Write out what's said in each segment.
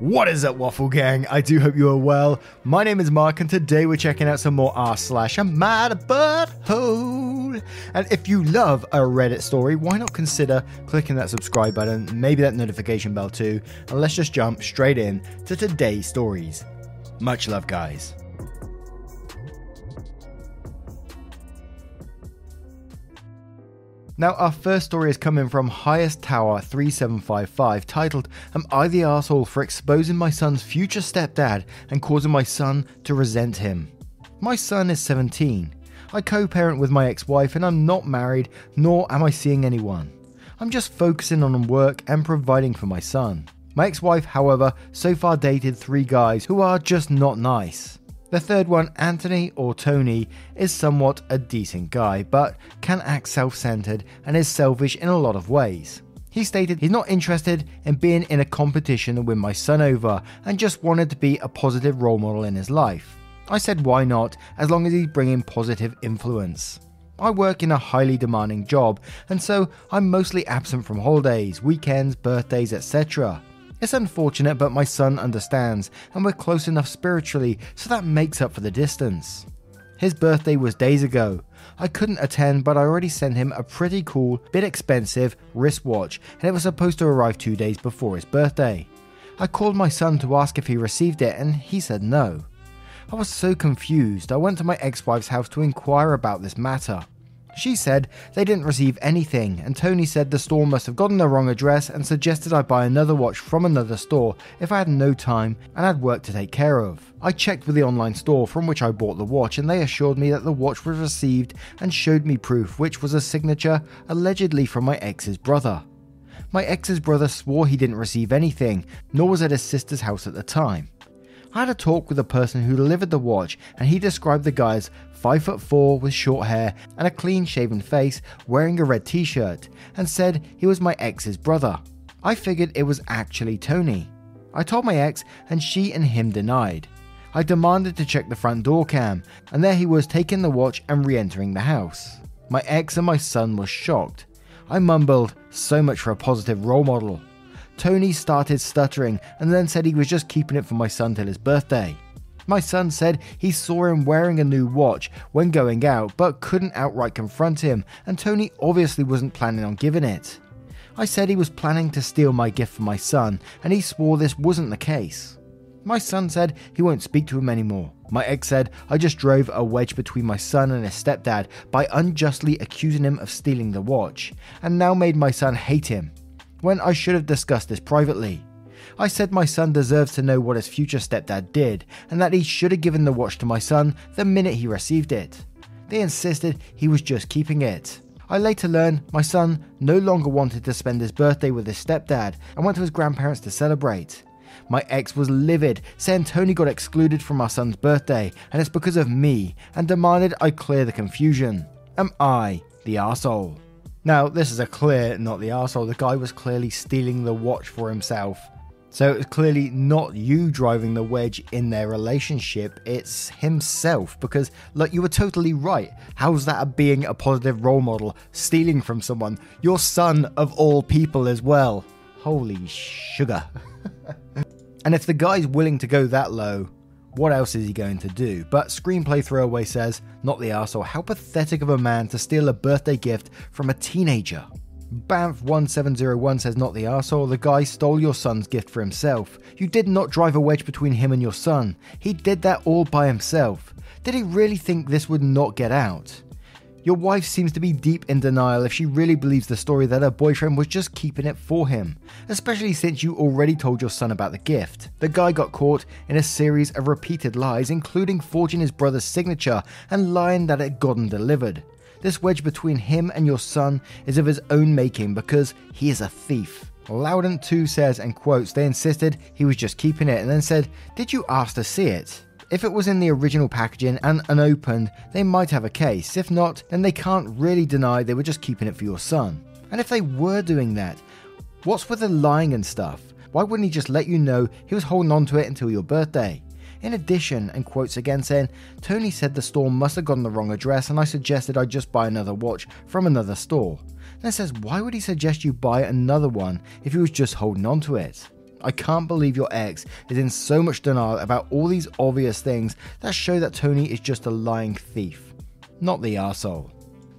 What is up, Waffle Gang? I do hope you are well. My name is Mark, and today we're checking out some more r slash a mad butthole. And if you love a Reddit story, why not consider clicking that subscribe button, maybe that notification bell too, and let's just jump straight in to today's stories. Much love, guys. Now, our first story is coming from Highest Tower 3755, titled Am I the Asshole for exposing my son's future stepdad and causing my son to resent him? My son is 17. I co parent with my ex wife and I'm not married, nor am I seeing anyone. I'm just focusing on work and providing for my son. My ex wife, however, so far dated three guys who are just not nice. The third one, Anthony or Tony, is somewhat a decent guy, but can act self centered and is selfish in a lot of ways. He stated he's not interested in being in a competition to win my son over and just wanted to be a positive role model in his life. I said why not, as long as he's bringing positive influence. I work in a highly demanding job, and so I'm mostly absent from holidays, weekends, birthdays, etc. It's unfortunate, but my son understands, and we're close enough spiritually, so that makes up for the distance. His birthday was days ago. I couldn't attend, but I already sent him a pretty cool, bit expensive wristwatch, and it was supposed to arrive two days before his birthday. I called my son to ask if he received it, and he said no. I was so confused, I went to my ex wife's house to inquire about this matter. She said they didn't receive anything, and Tony said the store must have gotten the wrong address and suggested I buy another watch from another store if I had no time and had work to take care of. I checked with the online store from which I bought the watch, and they assured me that the watch was received and showed me proof, which was a signature allegedly from my ex's brother. My ex's brother swore he didn't receive anything, nor was at his sister's house at the time. I had a talk with the person who delivered the watch, and he described the guy as 5 foot 4 with short hair and a clean shaven face, wearing a red t shirt, and said he was my ex's brother. I figured it was actually Tony. I told my ex, and she and him denied. I demanded to check the front door cam, and there he was taking the watch and re entering the house. My ex and my son were shocked. I mumbled, so much for a positive role model. Tony started stuttering and then said he was just keeping it for my son till his birthday. My son said he saw him wearing a new watch when going out, but couldn't outright confront him, and Tony obviously wasn't planning on giving it. I said he was planning to steal my gift for my son, and he swore this wasn't the case. My son said he won't speak to him anymore. My ex said I just drove a wedge between my son and his stepdad by unjustly accusing him of stealing the watch, and now made my son hate him when I should have discussed this privately. I said my son deserves to know what his future stepdad did, and that he should have given the watch to my son the minute he received it. They insisted he was just keeping it. I later learned my son no longer wanted to spend his birthday with his stepdad and went to his grandparents to celebrate. My ex was livid, saying Tony got excluded from our son's birthday and it's because of me, and demanded I clear the confusion. Am I the asshole? Now, this is a clear not the asshole. The guy was clearly stealing the watch for himself. So it's clearly not you driving the wedge in their relationship, it's himself. Because, look, you were totally right. How's that being a positive role model? Stealing from someone, your son of all people as well. Holy sugar. and if the guy's willing to go that low, what else is he going to do? But Screenplay Throwaway says, not the arsehole, how pathetic of a man to steal a birthday gift from a teenager. Banff1701 says, Not the arsehole, the guy stole your son's gift for himself. You did not drive a wedge between him and your son. He did that all by himself. Did he really think this would not get out? Your wife seems to be deep in denial if she really believes the story that her boyfriend was just keeping it for him, especially since you already told your son about the gift. The guy got caught in a series of repeated lies, including forging his brother's signature and lying that it had gotten delivered. This wedge between him and your son is of his own making because he is a thief. Loudon too says and quotes they insisted he was just keeping it and then said, Did you ask to see it? If it was in the original packaging and unopened, they might have a case. If not, then they can't really deny they were just keeping it for your son. And if they were doing that, what's with the lying and stuff? Why wouldn't he just let you know he was holding on to it until your birthday? In addition, and quotes again saying, Tony said the store must have gotten the wrong address and I suggested I just buy another watch from another store. Then says, why would he suggest you buy another one if he was just holding on to it? I can't believe your ex is in so much denial about all these obvious things that show that Tony is just a lying thief. Not the arsehole.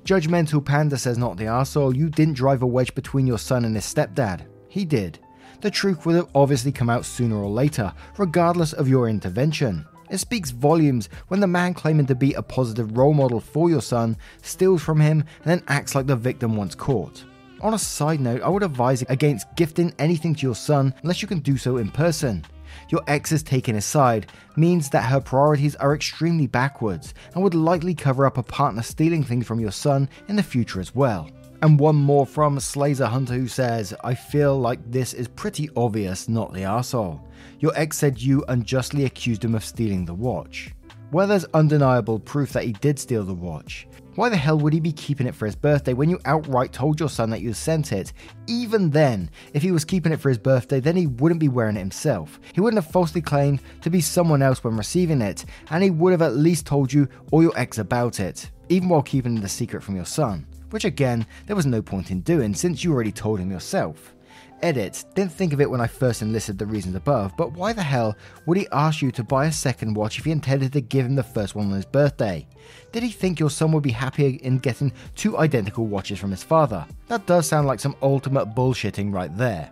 Judgmental Panda says, Not the arsehole, you didn't drive a wedge between your son and his stepdad. He did the truth would have obviously come out sooner or later, regardless of your intervention. It speaks volumes when the man claiming to be a positive role model for your son steals from him and then acts like the victim once caught. On a side note, I would advise against gifting anything to your son unless you can do so in person. Your ex is taking his side means that her priorities are extremely backwards and would likely cover up a partner stealing things from your son in the future as well. And one more from Slazer Hunter who says, I feel like this is pretty obvious, not the asshole. Your ex said you unjustly accused him of stealing the watch. Well, there's undeniable proof that he did steal the watch. Why the hell would he be keeping it for his birthday when you outright told your son that you sent it? Even then, if he was keeping it for his birthday, then he wouldn't be wearing it himself. He wouldn't have falsely claimed to be someone else when receiving it, and he would have at least told you or your ex about it, even while keeping the secret from your son which again, there was no point in doing since you already told him yourself. Edit, didn't think of it when I first enlisted the reasons above, but why the hell would he ask you to buy a second watch if he intended to give him the first one on his birthday? Did he think your son would be happier in getting two identical watches from his father? That does sound like some ultimate bullshitting right there.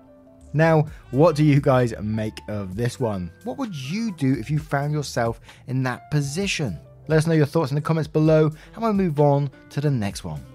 Now, what do you guys make of this one? What would you do if you found yourself in that position? Let us know your thoughts in the comments below, and we'll move on to the next one.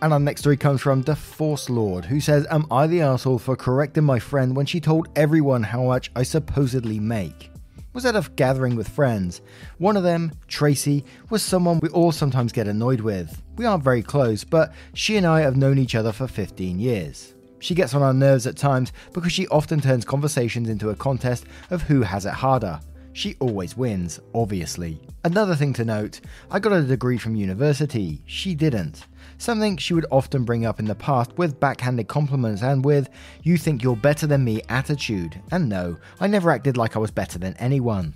And our next story comes from The Force Lord, who says, Am I the asshole for correcting my friend when she told everyone how much I supposedly make? Was at a gathering with friends. One of them, Tracy, was someone we all sometimes get annoyed with. We aren't very close, but she and I have known each other for 15 years. She gets on our nerves at times because she often turns conversations into a contest of who has it harder. She always wins, obviously. Another thing to note I got a degree from university, she didn't something she would often bring up in the past with backhanded compliments and with, you think you're better than me attitude. And no, I never acted like I was better than anyone.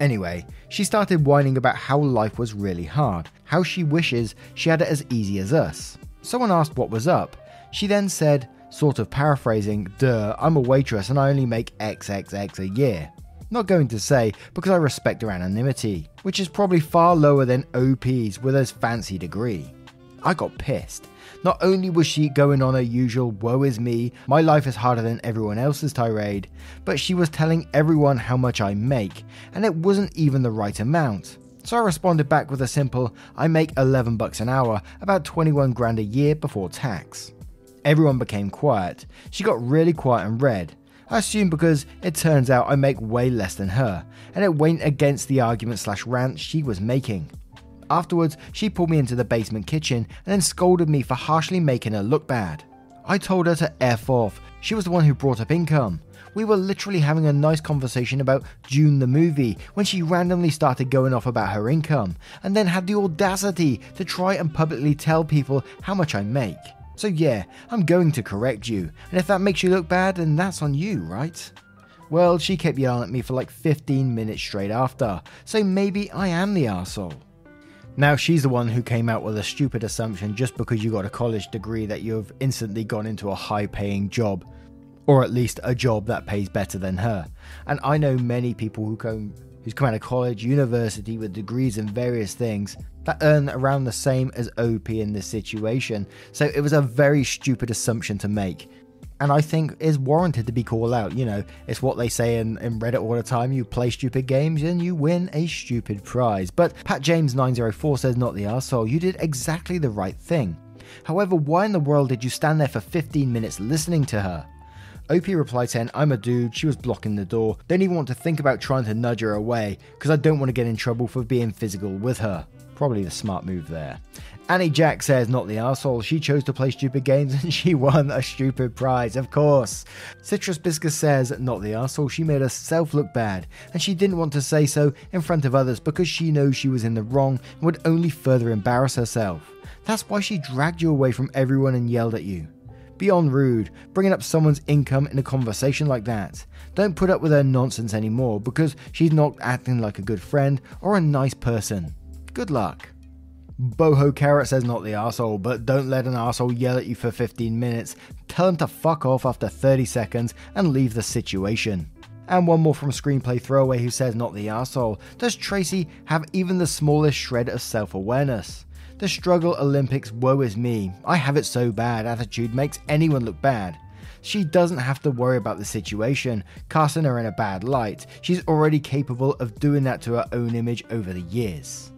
Anyway, she started whining about how life was really hard, how she wishes she had it as easy as us. Someone asked what was up. She then said, sort of paraphrasing, duh, I'm a waitress and I only make XXX a year. Not going to say because I respect her anonymity, which is probably far lower than OP's with his fancy degree. I got pissed. Not only was she going on her usual woe is me, my life is harder than everyone else's tirade, but she was telling everyone how much I make, and it wasn't even the right amount. So I responded back with a simple, I make 11 bucks an hour, about 21 grand a year before tax. Everyone became quiet. She got really quiet and red. I assume because it turns out I make way less than her, and it went against the argument slash rant she was making. Afterwards, she pulled me into the basement kitchen and then scolded me for harshly making her look bad. I told her to F off, she was the one who brought up income. We were literally having a nice conversation about June the movie when she randomly started going off about her income and then had the audacity to try and publicly tell people how much I make. So, yeah, I'm going to correct you, and if that makes you look bad, then that's on you, right? Well, she kept yelling at me for like 15 minutes straight after, so maybe I am the asshole. Now she's the one who came out with a stupid assumption just because you got a college degree that you've instantly gone into a high paying job, or at least a job that pays better than her. And I know many people who come who's come out of college, university with degrees in various things that earn around the same as OP in this situation. So it was a very stupid assumption to make and I think is warranted to be called out. You know, it's what they say in, in Reddit all the time you play stupid games and you win a stupid prize. But Pat James904 says, not the arsehole, you did exactly the right thing. However, why in the world did you stand there for 15 minutes listening to her? OP replied saying, I'm a dude, she was blocking the door, don't even want to think about trying to nudge her away, because I don't want to get in trouble for being physical with her. Probably the smart move there. Annie Jack says, not the asshole. She chose to play stupid games and she won a stupid prize, of course. Citrus Biscuit says, not the asshole. She made herself look bad and she didn't want to say so in front of others because she knows she was in the wrong and would only further embarrass herself. That's why she dragged you away from everyone and yelled at you. Beyond rude, bringing up someone's income in a conversation like that. Don't put up with her nonsense anymore because she's not acting like a good friend or a nice person. Good luck. Boho Carrot says not the asshole, but don't let an asshole yell at you for 15 minutes. Tell him to fuck off after 30 seconds and leave the situation. And one more from Screenplay Throwaway who says not the asshole. Does Tracy have even the smallest shred of self awareness? The struggle Olympics woe is me. I have it so bad. Attitude makes anyone look bad. She doesn't have to worry about the situation, casting her in a bad light. She's already capable of doing that to her own image over the years.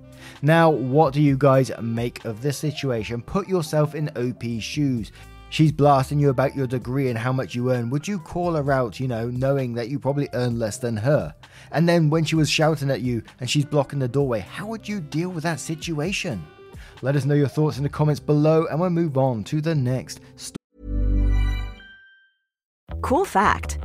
Now, what do you guys make of this situation? Put yourself in OP's shoes. She's blasting you about your degree and how much you earn. Would you call her out, you know, knowing that you probably earn less than her? And then when she was shouting at you and she's blocking the doorway, how would you deal with that situation? Let us know your thoughts in the comments below and we'll move on to the next story. Cool fact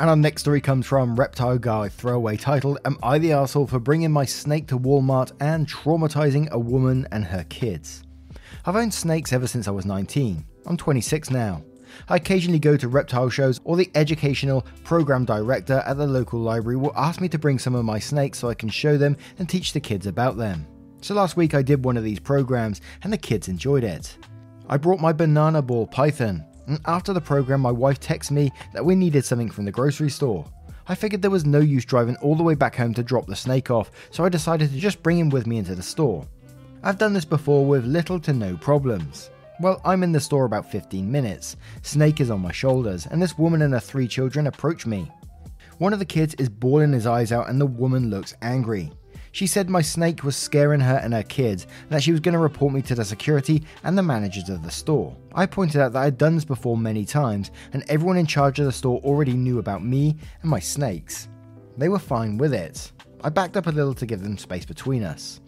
And our next story comes from Reptile Guy Throwaway titled Am I the Asshole for bringing my snake to Walmart and traumatizing a woman and her kids? I've owned snakes ever since I was 19. I'm 26 now. I occasionally go to reptile shows, or the educational program director at the local library will ask me to bring some of my snakes so I can show them and teach the kids about them. So last week I did one of these programs and the kids enjoyed it. I brought my banana ball python, and after the program, my wife texted me that we needed something from the grocery store. I figured there was no use driving all the way back home to drop the snake off, so I decided to just bring him with me into the store. I've done this before with little to no problems. Well, I'm in the store about 15 minutes. Snake is on my shoulders, and this woman and her three children approach me. One of the kids is bawling his eyes out, and the woman looks angry. She said my snake was scaring her and her kids, and that she was going to report me to the security and the managers of the store. I pointed out that I'd done this before many times, and everyone in charge of the store already knew about me and my snakes. They were fine with it. I backed up a little to give them space between us.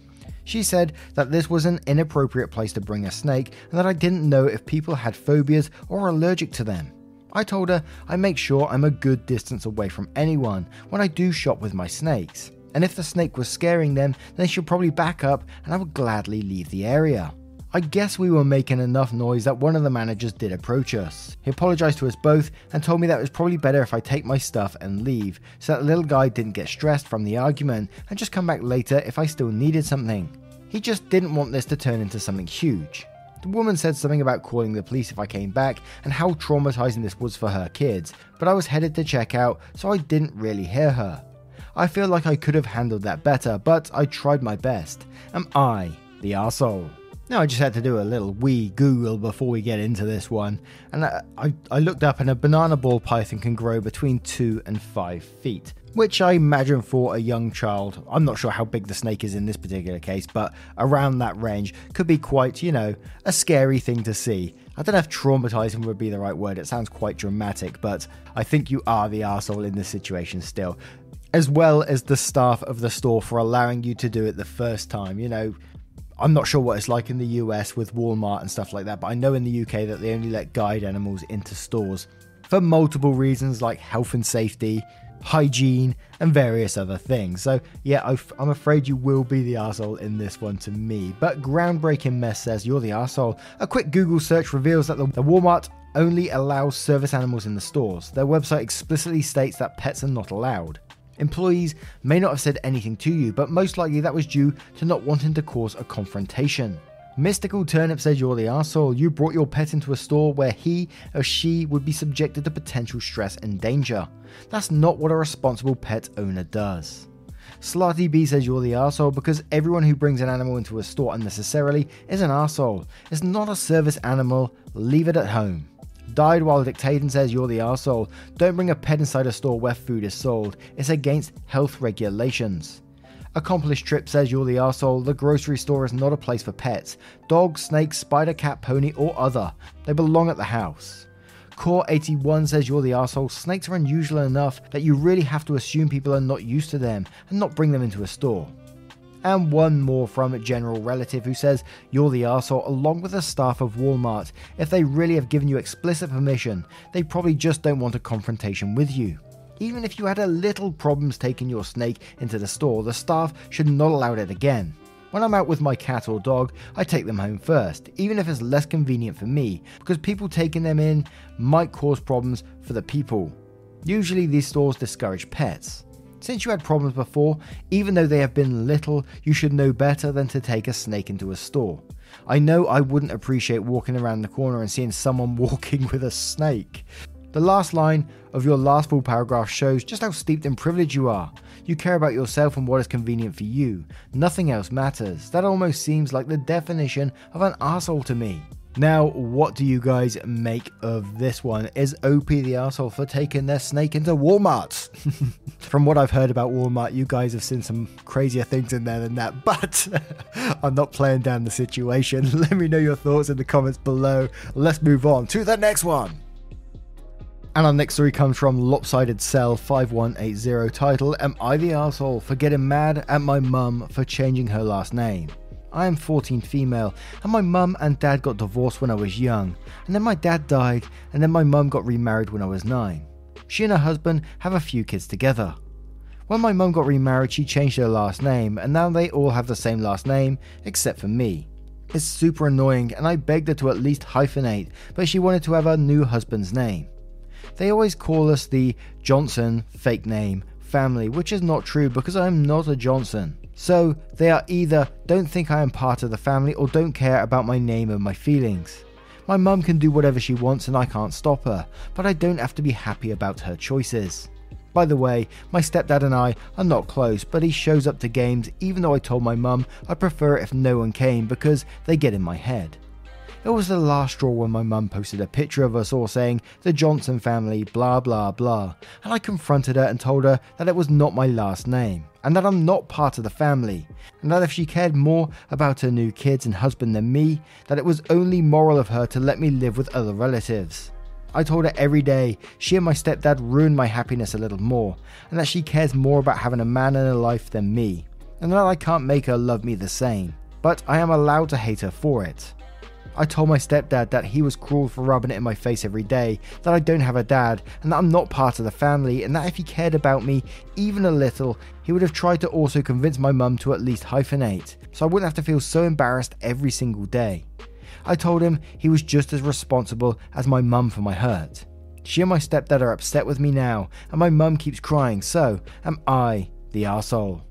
She said that this was an inappropriate place to bring a snake and that I didn't know if people had phobias or allergic to them. I told her I make sure I'm a good distance away from anyone when I do shop with my snakes, and if the snake was scaring them, then she'll probably back up and I would gladly leave the area. I guess we were making enough noise that one of the managers did approach us. He apologized to us both and told me that it was probably better if I take my stuff and leave, so that the little guy didn't get stressed from the argument and just come back later if I still needed something. He just didn't want this to turn into something huge. The woman said something about calling the police if I came back and how traumatizing this was for her kids, but I was headed to check out, so I didn't really hear her. I feel like I could have handled that better, but I tried my best. Am I the asshole? Now I just had to do a little wee Google before we get into this one, and I, I, I looked up and a banana ball python can grow between 2 and 5 feet, which I imagine for a young child, I'm not sure how big the snake is in this particular case, but around that range could be quite, you know, a scary thing to see. I don't know if traumatizing would be the right word, it sounds quite dramatic, but I think you are the asshole in this situation still. As well as the staff of the store for allowing you to do it the first time, you know, I'm not sure what it's like in the US with Walmart and stuff like that, but I know in the UK that they only let guide animals into stores for multiple reasons like health and safety, hygiene, and various other things. So, yeah, I'm afraid you will be the asshole in this one to me. But Groundbreaking Mess says you're the asshole. A quick Google search reveals that the, the Walmart only allows service animals in the stores. Their website explicitly states that pets are not allowed. Employees may not have said anything to you, but most likely that was due to not wanting to cause a confrontation. Mystical Turnip says you're the asshole. You brought your pet into a store where he or she would be subjected to potential stress and danger. That's not what a responsible pet owner does. Slotty B says you're the asshole because everyone who brings an animal into a store unnecessarily is an asshole. It's not a service animal, leave it at home. Died while dictating says you're the asshole. Don't bring a pet inside a store where food is sold. It's against health regulations. Accomplished Trip says you're the asshole. The grocery store is not a place for pets. Dog, snake, spider, cat, pony, or other. They belong at the house. Core81 says you're the asshole. Snakes are unusual enough that you really have to assume people are not used to them and not bring them into a store. And one more from a general relative who says you're the asshole along with the staff of Walmart. If they really have given you explicit permission, they probably just don't want a confrontation with you. Even if you had a little problems taking your snake into the store, the staff should not allow it again. When I'm out with my cat or dog, I take them home first, even if it's less convenient for me, because people taking them in might cause problems for the people. Usually, these stores discourage pets. Since you had problems before, even though they have been little, you should know better than to take a snake into a store. I know I wouldn't appreciate walking around the corner and seeing someone walking with a snake. The last line of your last full paragraph shows just how steeped in privilege you are. You care about yourself and what is convenient for you. Nothing else matters. That almost seems like the definition of an asshole to me. Now, what do you guys make of this one? Is OP the asshole for taking their snake into Walmart? From what I've heard about Walmart, you guys have seen some crazier things in there than that, but I'm not playing down the situation. Let me know your thoughts in the comments below. Let's move on to the next one. And our next story comes from Lopsided Cell 5180 title Am I the asshole for getting mad at my mum for changing her last name? I am 14 female, and my mum and dad got divorced when I was young, and then my dad died, and then my mum got remarried when I was 9. She and her husband have a few kids together. When my mum got remarried, she changed her last name, and now they all have the same last name, except for me. It's super annoying, and I begged her to at least hyphenate, but she wanted to have her new husband's name. They always call us the Johnson, fake name, family, which is not true because I am not a Johnson. So they are either don't think I am part of the family or don't care about my name and my feelings. My mum can do whatever she wants and I can't stop her, but I don't have to be happy about her choices. By the way, my stepdad and I are not close, but he shows up to games even though I told my mum I'd prefer it if no one came because they get in my head. It was the last straw when my mum posted a picture of us all saying, the Johnson family, blah blah blah, and I confronted her and told her that it was not my last name, and that I'm not part of the family, and that if she cared more about her new kids and husband than me, that it was only moral of her to let me live with other relatives. I told her every day she and my stepdad ruined my happiness a little more, and that she cares more about having a man in her life than me, and that I can't make her love me the same. But I am allowed to hate her for it. I told my stepdad that he was cruel for rubbing it in my face every day, that I don't have a dad, and that I'm not part of the family, and that if he cared about me even a little, he would have tried to also convince my mum to at least hyphenate, so I wouldn't have to feel so embarrassed every single day. I told him he was just as responsible as my mum for my hurt. She and my stepdad are upset with me now, and my mum keeps crying, so am I the asshole.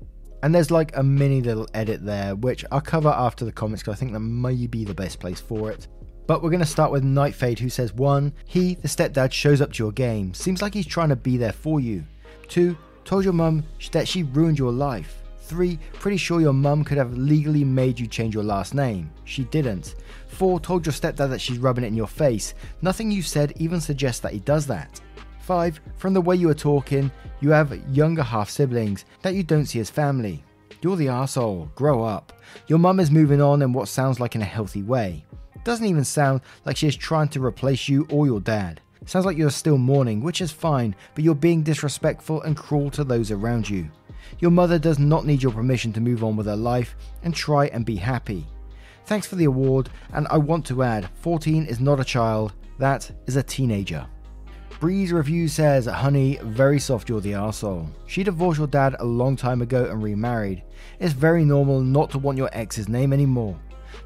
And there's like a mini little edit there, which I'll cover after the comments because I think that may be the best place for it. But we're going to start with Nightfade, who says 1. He, the stepdad, shows up to your game. Seems like he's trying to be there for you. 2. Told your mum that she ruined your life. 3. Pretty sure your mum could have legally made you change your last name. She didn't. 4. Told your stepdad that she's rubbing it in your face. Nothing you said even suggests that he does that. 5. From the way you are talking, you have younger half siblings that you don't see as family. You're the asshole. Grow up. Your mum is moving on in what sounds like in a healthy way. Doesn't even sound like she is trying to replace you or your dad. Sounds like you're still mourning, which is fine, but you're being disrespectful and cruel to those around you. Your mother does not need your permission to move on with her life and try and be happy. Thanks for the award, and I want to add 14 is not a child, that is a teenager. Breeze Review says, Honey, very soft you're the arsehole. She divorced your dad a long time ago and remarried. It's very normal not to want your ex's name anymore.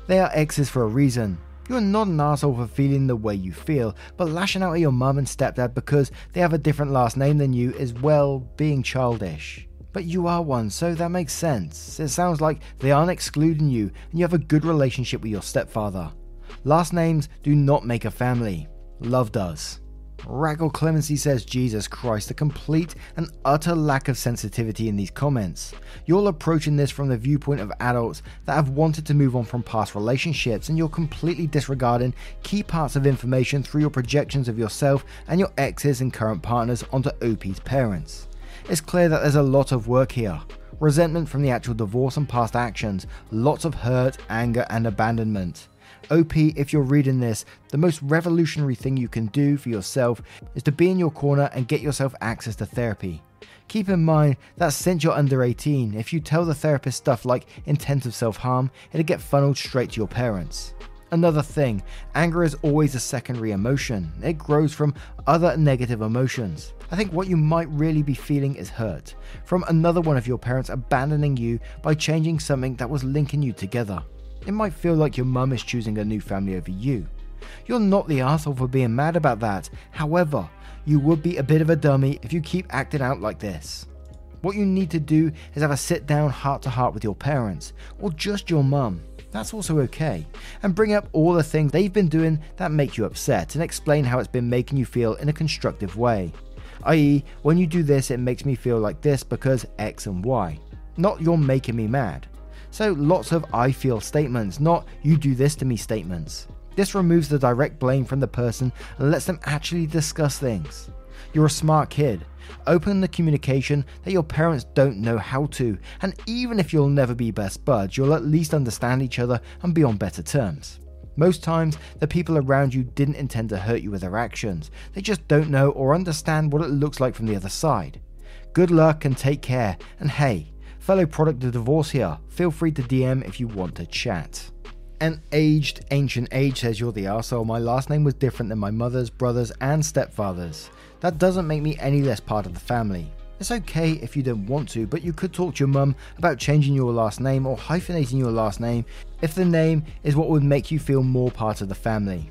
They are exes for a reason. You're not an asshole for feeling the way you feel, but lashing out at your mum and stepdad because they have a different last name than you is, well, being childish. But you are one, so that makes sense. It sounds like they aren't excluding you and you have a good relationship with your stepfather. Last names do not make a family, love does. Raggle Clemency says, Jesus Christ, a complete and utter lack of sensitivity in these comments. You're approaching this from the viewpoint of adults that have wanted to move on from past relationships, and you're completely disregarding key parts of information through your projections of yourself and your exes and current partners onto OP's parents. It's clear that there's a lot of work here. Resentment from the actual divorce and past actions, lots of hurt, anger, and abandonment. OP, if you're reading this, the most revolutionary thing you can do for yourself is to be in your corner and get yourself access to therapy. Keep in mind that since you're under 18, if you tell the therapist stuff like intent of self harm, it'll get funneled straight to your parents. Another thing, anger is always a secondary emotion. It grows from other negative emotions. I think what you might really be feeling is hurt from another one of your parents abandoning you by changing something that was linking you together. It might feel like your mum is choosing a new family over you. You're not the asshole for being mad about that. However, you would be a bit of a dummy if you keep acting out like this. What you need to do is have a sit down heart to heart with your parents, or just your mum. That's also okay. And bring up all the things they've been doing that make you upset and explain how it's been making you feel in a constructive way. I.e., when you do this, it makes me feel like this because X and Y. Not you're making me mad. So lots of I feel statements, not you do this to me statements. This removes the direct blame from the person and lets them actually discuss things. You're a smart kid. Open the communication that your parents don't know how to, and even if you'll never be best buds, you'll at least understand each other and be on better terms. Most times, the people around you didn't intend to hurt you with their actions, they just don't know or understand what it looks like from the other side. Good luck and take care, and hey, Fellow product of divorce here. Feel free to DM if you want to chat. An aged ancient age says you're the arsehole. My last name was different than my mother's, brother's, and stepfather's. That doesn't make me any less part of the family. It's okay if you don't want to, but you could talk to your mum about changing your last name or hyphenating your last name if the name is what would make you feel more part of the family.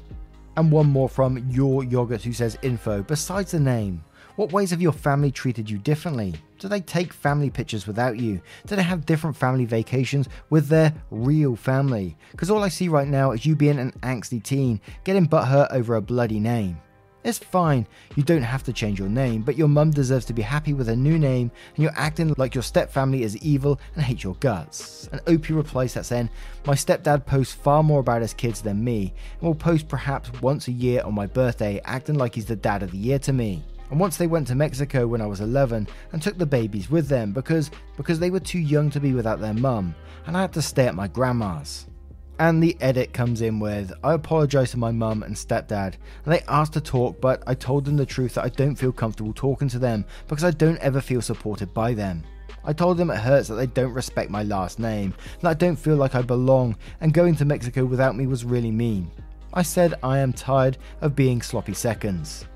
And one more from your yogurt who says info besides the name. What ways have your family treated you differently? Do they take family pictures without you? Do they have different family vacations with their real family? Because all I see right now is you being an angsty teen, getting butthurt over a bloody name. It's fine, you don't have to change your name, but your mum deserves to be happy with a new name, and you're acting like your stepfamily is evil and hate your guts. And Opie replies that saying, My stepdad posts far more about his kids than me, and will post perhaps once a year on my birthday, acting like he's the dad of the year to me. And once they went to Mexico when I was 11 and took the babies with them because because they were too young to be without their mum and I had to stay at my grandma's. And the edit comes in with I apologise to my mum and stepdad, and they asked to talk, but I told them the truth that I don't feel comfortable talking to them because I don't ever feel supported by them. I told them it hurts that they don't respect my last name, that I don't feel like I belong, and going to Mexico without me was really mean. I said I am tired of being sloppy seconds.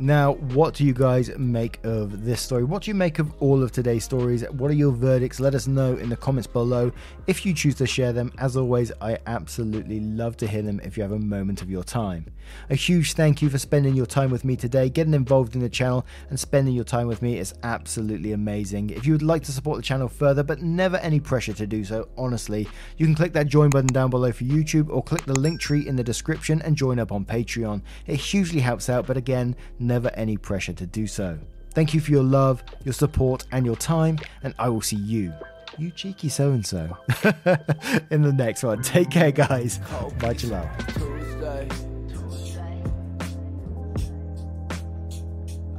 Now, what do you guys make of this story? What do you make of all of today's stories? What are your verdicts? Let us know in the comments below if you choose to share them. As always, I absolutely love to hear them if you have a moment of your time. A huge thank you for spending your time with me today, getting involved in the channel, and spending your time with me is absolutely amazing. If you would like to support the channel further, but never any pressure to do so, honestly, you can click that join button down below for YouTube or click the link tree in the description and join up on Patreon. It hugely helps out, but again, never any pressure to do so. Thank you for your love, your support, and your time, and I will see you, you cheeky so and so, in the next one. Take care, guys. Much love.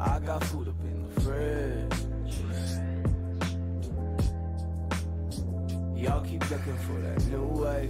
I got food up in the fridge. Y'all keep looking for that new way.